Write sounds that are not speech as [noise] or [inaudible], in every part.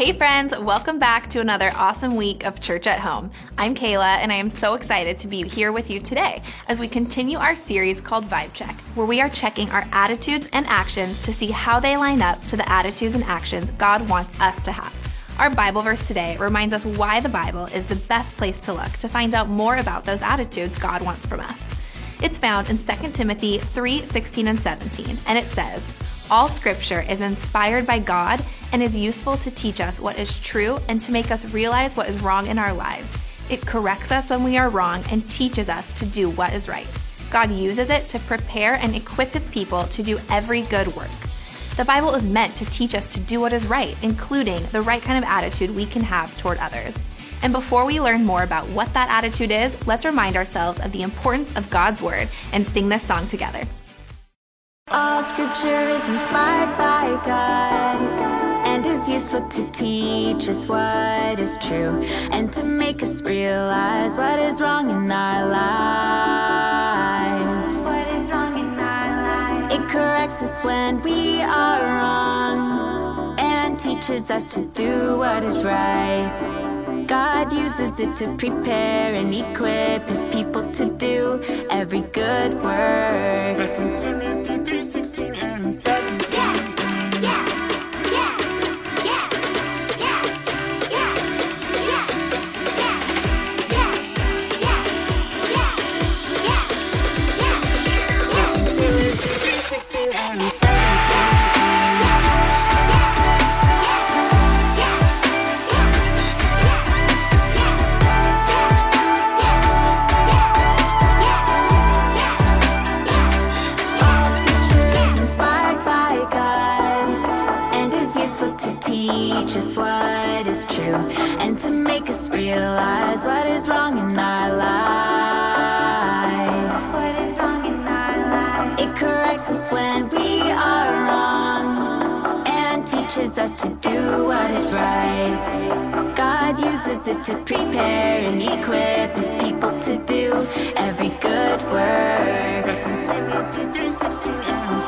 Hey, friends, welcome back to another awesome week of Church at Home. I'm Kayla, and I am so excited to be here with you today as we continue our series called Vibe Check, where we are checking our attitudes and actions to see how they line up to the attitudes and actions God wants us to have. Our Bible verse today reminds us why the Bible is the best place to look to find out more about those attitudes God wants from us. It's found in 2 Timothy 3 16 and 17, and it says, All scripture is inspired by God and is useful to teach us what is true and to make us realize what is wrong in our lives. It corrects us when we are wrong and teaches us to do what is right. God uses it to prepare and equip his people to do every good work. The Bible is meant to teach us to do what is right, including the right kind of attitude we can have toward others. And before we learn more about what that attitude is, let's remind ourselves of the importance of God's Word and sing this song together. All scripture is inspired by God and is useful to teach us what is true and to make us realize what is wrong in our lives. What is wrong in our lives? It corrects us when we are wrong and teaches us to do what is right. God uses it to prepare and equip his people to do every good work. Us what is true and to make us realize what is wrong in our lives. What is wrong in our lives? It corrects us when we are wrong and teaches us to do what is right. God uses it to prepare and equip his people to do every good work. Second Timothy 3:16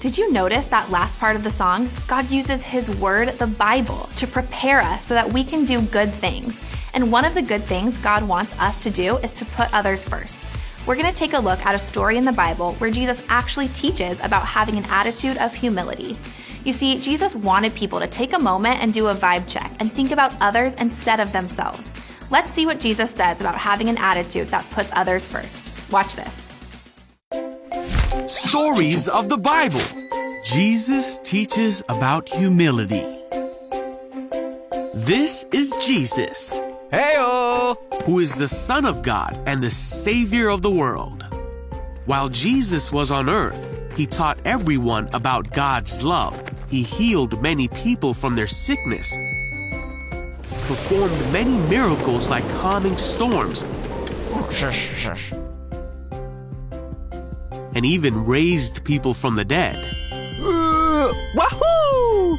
Did you notice that last part of the song? God uses His Word, the Bible, to prepare us so that we can do good things. And one of the good things God wants us to do is to put others first. We're going to take a look at a story in the Bible where Jesus actually teaches about having an attitude of humility. You see, Jesus wanted people to take a moment and do a vibe check and think about others instead of themselves. Let's see what Jesus says about having an attitude that puts others first. Watch this. Stories of the Bible. Jesus teaches about humility. This is Jesus, Heyo! who is the Son of God and the Savior of the world. While Jesus was on earth, he taught everyone about God's love. He healed many people from their sickness, performed many miracles like calming storms. And even raised people from the dead. Uh, wahoo!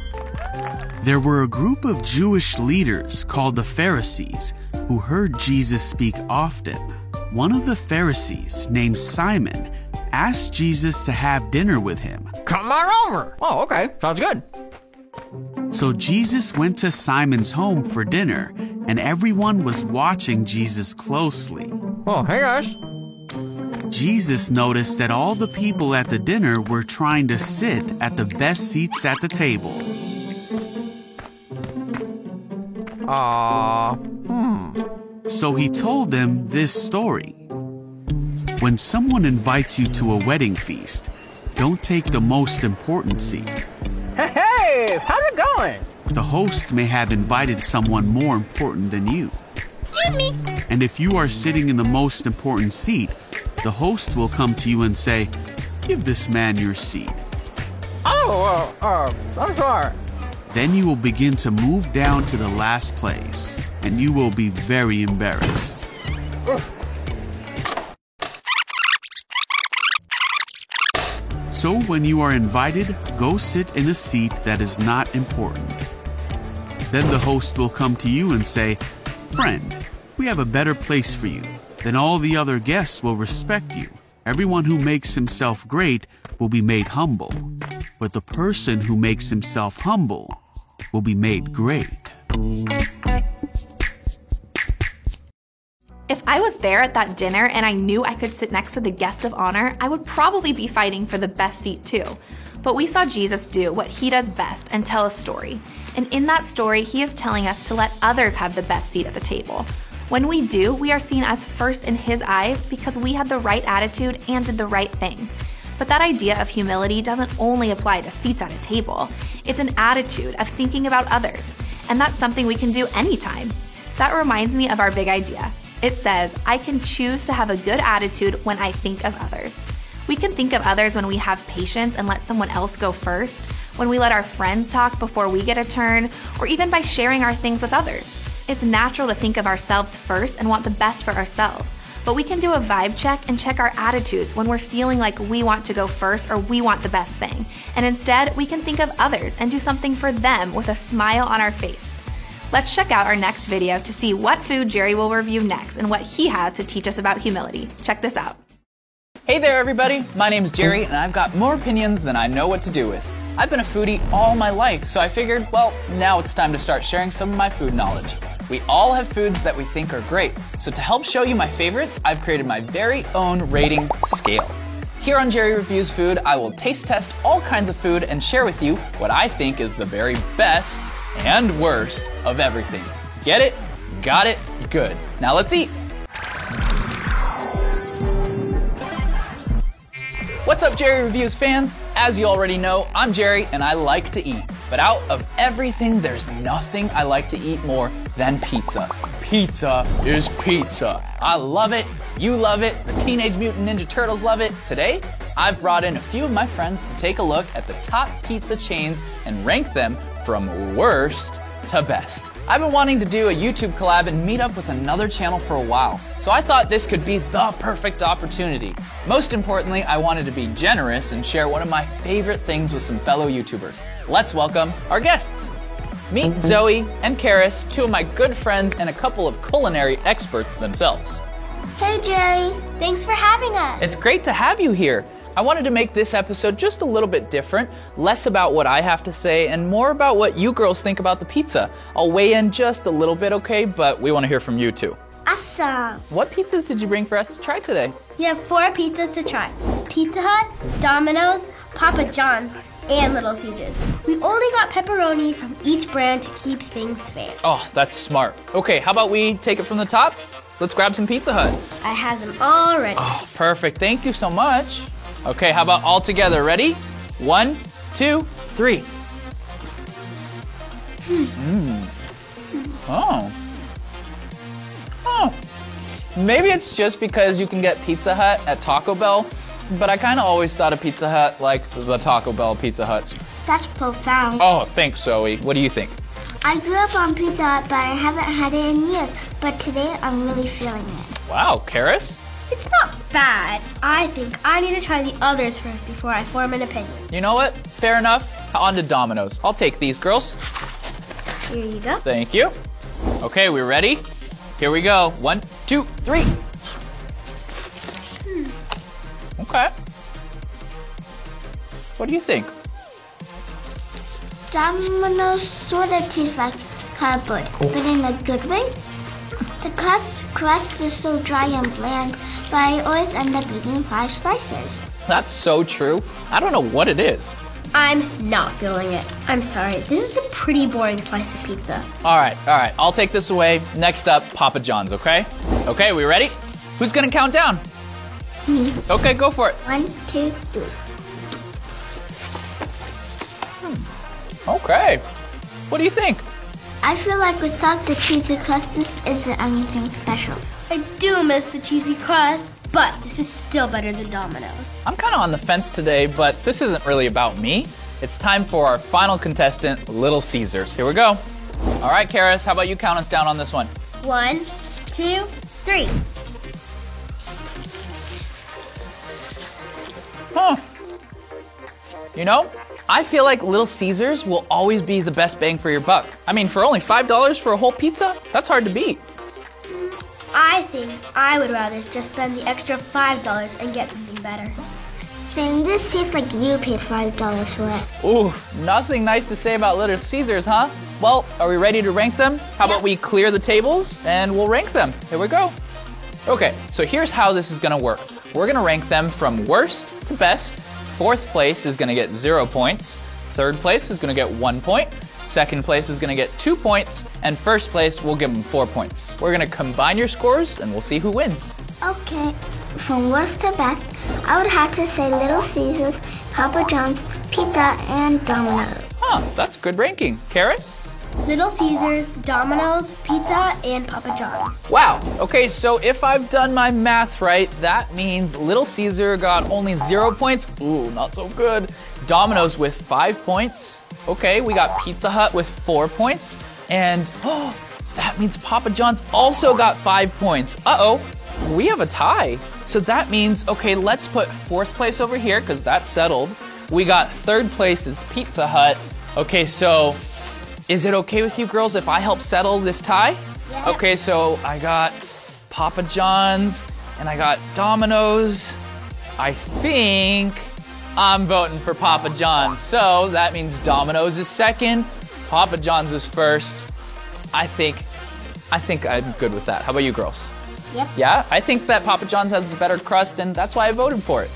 There were a group of Jewish leaders called the Pharisees who heard Jesus speak often. One of the Pharisees, named Simon, asked Jesus to have dinner with him. Come on over. Oh, okay. Sounds good. So Jesus went to Simon's home for dinner, and everyone was watching Jesus closely. Oh, hey guys. Jesus noticed that all the people at the dinner were trying to sit at the best seats at the table. Aw. Hmm. So he told them this story. When someone invites you to a wedding feast, don't take the most important seat. Hey, hey, how's it going? The host may have invited someone more important than you. Excuse me. And if you are sitting in the most important seat, the host will come to you and say, Give this man your seat. Oh, uh, uh, I'm sorry. Then you will begin to move down to the last place, and you will be very embarrassed. So when you are invited, go sit in a seat that is not important. Then the host will come to you and say, Friend, we have a better place for you. Then all the other guests will respect you. Everyone who makes himself great will be made humble, but the person who makes himself humble will be made great. If I was there at that dinner and I knew I could sit next to the guest of honor, I would probably be fighting for the best seat too. But we saw Jesus do what he does best and tell a story. And in that story, he is telling us to let others have the best seat at the table. When we do, we are seen as first in his eyes because we had the right attitude and did the right thing. But that idea of humility doesn't only apply to seats at a table, it's an attitude of thinking about others. And that's something we can do anytime. That reminds me of our big idea. It says, I can choose to have a good attitude when I think of others. We can think of others when we have patience and let someone else go first, when we let our friends talk before we get a turn, or even by sharing our things with others. It's natural to think of ourselves first and want the best for ourselves, but we can do a vibe check and check our attitudes when we're feeling like we want to go first or we want the best thing. And instead, we can think of others and do something for them with a smile on our face. Let's check out our next video to see what food Jerry will review next and what he has to teach us about humility. Check this out. Hey there, everybody. My name's Jerry, and I've got more opinions than I know what to do with. I've been a foodie all my life, so I figured, well, now it's time to start sharing some of my food knowledge. We all have foods that we think are great, so to help show you my favorites, I've created my very own rating scale. Here on Jerry Reviews Food, I will taste test all kinds of food and share with you what I think is the very best and worst of everything. Get it? Got it? Good. Now let's eat. What's up, Jerry Reviews fans? As you already know, I'm Jerry and I like to eat. But out of everything, there's nothing I like to eat more than pizza. Pizza is pizza. I love it. You love it. The Teenage Mutant Ninja Turtles love it. Today, I've brought in a few of my friends to take a look at the top pizza chains and rank them from worst to best. I've been wanting to do a YouTube collab and meet up with another channel for a while, so I thought this could be the perfect opportunity. Most importantly, I wanted to be generous and share one of my favorite things with some fellow YouTubers. Let's welcome our guests. Meet Zoe and Karis, two of my good friends and a couple of culinary experts themselves. Hey, Jerry. Thanks for having us. It's great to have you here. I wanted to make this episode just a little bit different, less about what I have to say and more about what you girls think about the pizza. I'll weigh in just a little bit, okay? But we want to hear from you too. Awesome. What pizzas did you bring for us to try today? You have four pizzas to try Pizza Hut, Domino's, Papa John's, and Little Caesars. We only got pepperoni from each brand to keep things fair. Oh, that's smart. Okay, how about we take it from the top? Let's grab some Pizza Hut. I have them all ready. Oh, perfect. Thank you so much. Okay, how about all together? Ready? One, two, three. Mmm. Oh. Oh. Maybe it's just because you can get Pizza Hut at Taco Bell, but I kind of always thought of Pizza Hut like the Taco Bell Pizza Huts. That's profound. Oh, thanks, Zoe. What do you think? I grew up on Pizza Hut, but I haven't had it in years. But today I'm really feeling it. Wow, Karis? It's not bad. I think I need to try the others first before I form an opinion. You know what? Fair enough. On to Domino's. I'll take these, girls. Here you go. Thank you. Okay, we're ready? Here we go. One, two, three. Okay. What do you think? Domino's sort of tastes like cardboard, but in a good way. The crust, crust is so dry and bland, but I always end up eating five slices. That's so true. I don't know what it is. I'm not feeling it. I'm sorry. This is a pretty boring slice of pizza. All right, all right. I'll take this away. Next up, Papa John's, okay? Okay, we ready? Who's gonna count down? Me. [laughs] Okay, go for it. One, two, three. Hmm. Okay. What do you think? I feel like without the cheesy crust, this isn't anything special. I do miss the cheesy crust, but this is still better than Domino's. I'm kind of on the fence today, but this isn't really about me. It's time for our final contestant, Little Caesars. Here we go. All right, Karis, how about you count us down on this one? One, two, three. Huh. You know, I feel like Little Caesars will always be the best bang for your buck. I mean, for only $5 for a whole pizza, that's hard to beat. I think I would rather just spend the extra $5 and get something better. Saying this tastes like you paid five dollars for it. Ooh, nothing nice to say about Little Caesars, huh? Well, are we ready to rank them? How about we clear the tables and we'll rank them? Here we go. Okay, so here's how this is gonna work. We're gonna rank them from worst to best. Fourth place is gonna get zero points. Third place is gonna get one point. Second place is gonna get two points. And first place, we'll give them four points. We're gonna combine your scores and we'll see who wins. Okay, from worst to best, I would have to say Little Caesars, Papa John's, Pizza, and Domino's. Huh, that's good ranking. Karis? Little Caesars, Domino's, Pizza, and Papa John's. Wow. Okay, so if I've done my math right, that means Little Caesar got only zero points. Ooh, not so good. Domino's with five points. Okay, we got Pizza Hut with four points. And oh, [gasps] that means Papa John's also got five points. Uh oh, we have a tie. So that means, okay, let's put fourth place over here because that's settled. We got third place is Pizza Hut. Okay, so is it okay with you girls if I help settle this tie? Okay, so I got Papa John's and I got Domino's. I think I'm voting for Papa John's. So that means Domino's is second, Papa John's is first. I think I think I'm good with that. How about you girls? Yep. Yeah, I think that Papa John's has the better crust and that's why I voted for it.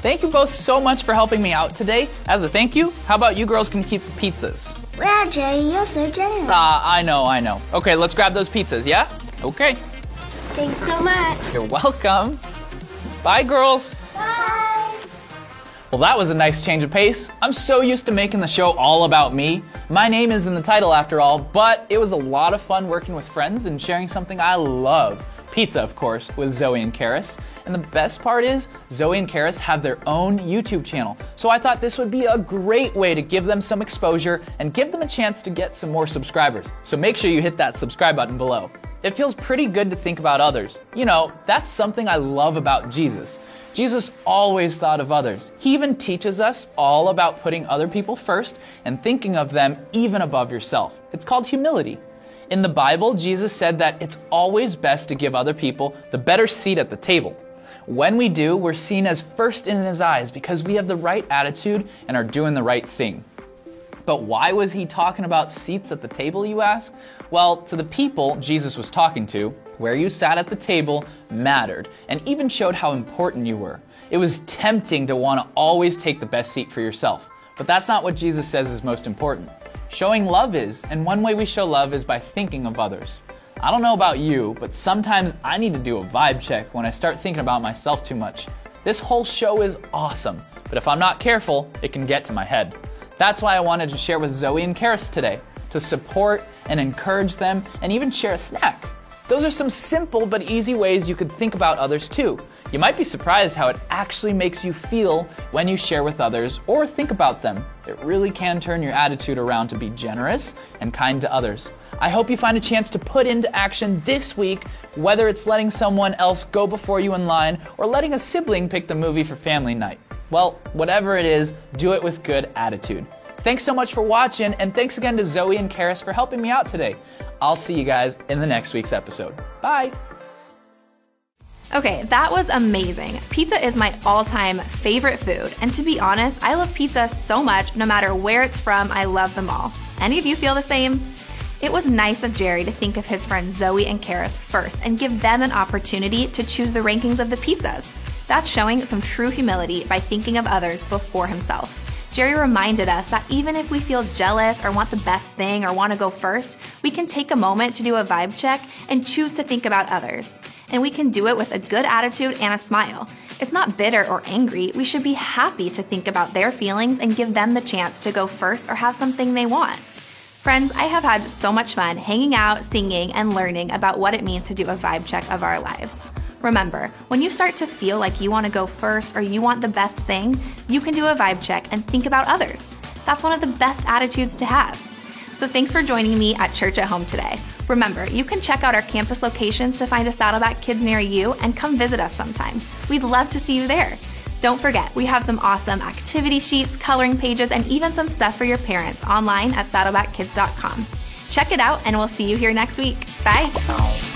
Thank you both so much for helping me out today. As a thank you, how about you girls can keep the pizzas? Well, Jay, you're so generous. Ah, I know, I know. Okay, let's grab those pizzas, yeah? Okay. Thanks so much. You're welcome. Bye, girls. Bye. Well, that was a nice change of pace. I'm so used to making the show all about me. My name is in the title after all, but it was a lot of fun working with friends and sharing something I love. Pizza, of course, with Zoe and Karis. And the best part is, Zoe and Karis have their own YouTube channel. So I thought this would be a great way to give them some exposure and give them a chance to get some more subscribers. So make sure you hit that subscribe button below. It feels pretty good to think about others. You know, that's something I love about Jesus. Jesus always thought of others. He even teaches us all about putting other people first and thinking of them even above yourself. It's called humility. In the Bible, Jesus said that it's always best to give other people the better seat at the table. When we do, we're seen as first in his eyes because we have the right attitude and are doing the right thing. But why was he talking about seats at the table, you ask? Well, to the people Jesus was talking to, where you sat at the table mattered and even showed how important you were. It was tempting to want to always take the best seat for yourself. But that's not what Jesus says is most important. Showing love is, and one way we show love is by thinking of others. I don't know about you, but sometimes I need to do a vibe check when I start thinking about myself too much. This whole show is awesome, but if I'm not careful, it can get to my head. That's why I wanted to share with Zoe and Karis today, to support and encourage them and even share a snack. Those are some simple but easy ways you could think about others too. You might be surprised how it actually makes you feel when you share with others or think about them. It really can turn your attitude around to be generous and kind to others. I hope you find a chance to put into action this week, whether it's letting someone else go before you in line or letting a sibling pick the movie for family night. Well, whatever it is, do it with good attitude. Thanks so much for watching, and thanks again to Zoe and Karis for helping me out today. I'll see you guys in the next week's episode. Bye. Okay, that was amazing. Pizza is my all time favorite food. And to be honest, I love pizza so much, no matter where it's from, I love them all. Any of you feel the same? It was nice of Jerry to think of his friends Zoe and Karis first and give them an opportunity to choose the rankings of the pizzas. That's showing some true humility by thinking of others before himself. Jerry reminded us that even if we feel jealous or want the best thing or want to go first, we can take a moment to do a vibe check and choose to think about others. And we can do it with a good attitude and a smile. It's not bitter or angry. We should be happy to think about their feelings and give them the chance to go first or have something they want. Friends, I have had so much fun hanging out, singing, and learning about what it means to do a vibe check of our lives. Remember, when you start to feel like you want to go first or you want the best thing, you can do a vibe check and think about others. That's one of the best attitudes to have. So thanks for joining me at Church at Home today. Remember, you can check out our campus locations to find a Saddleback Kids near you and come visit us sometime. We'd love to see you there. Don't forget, we have some awesome activity sheets, coloring pages, and even some stuff for your parents online at saddlebackkids.com. Check it out, and we'll see you here next week. Bye.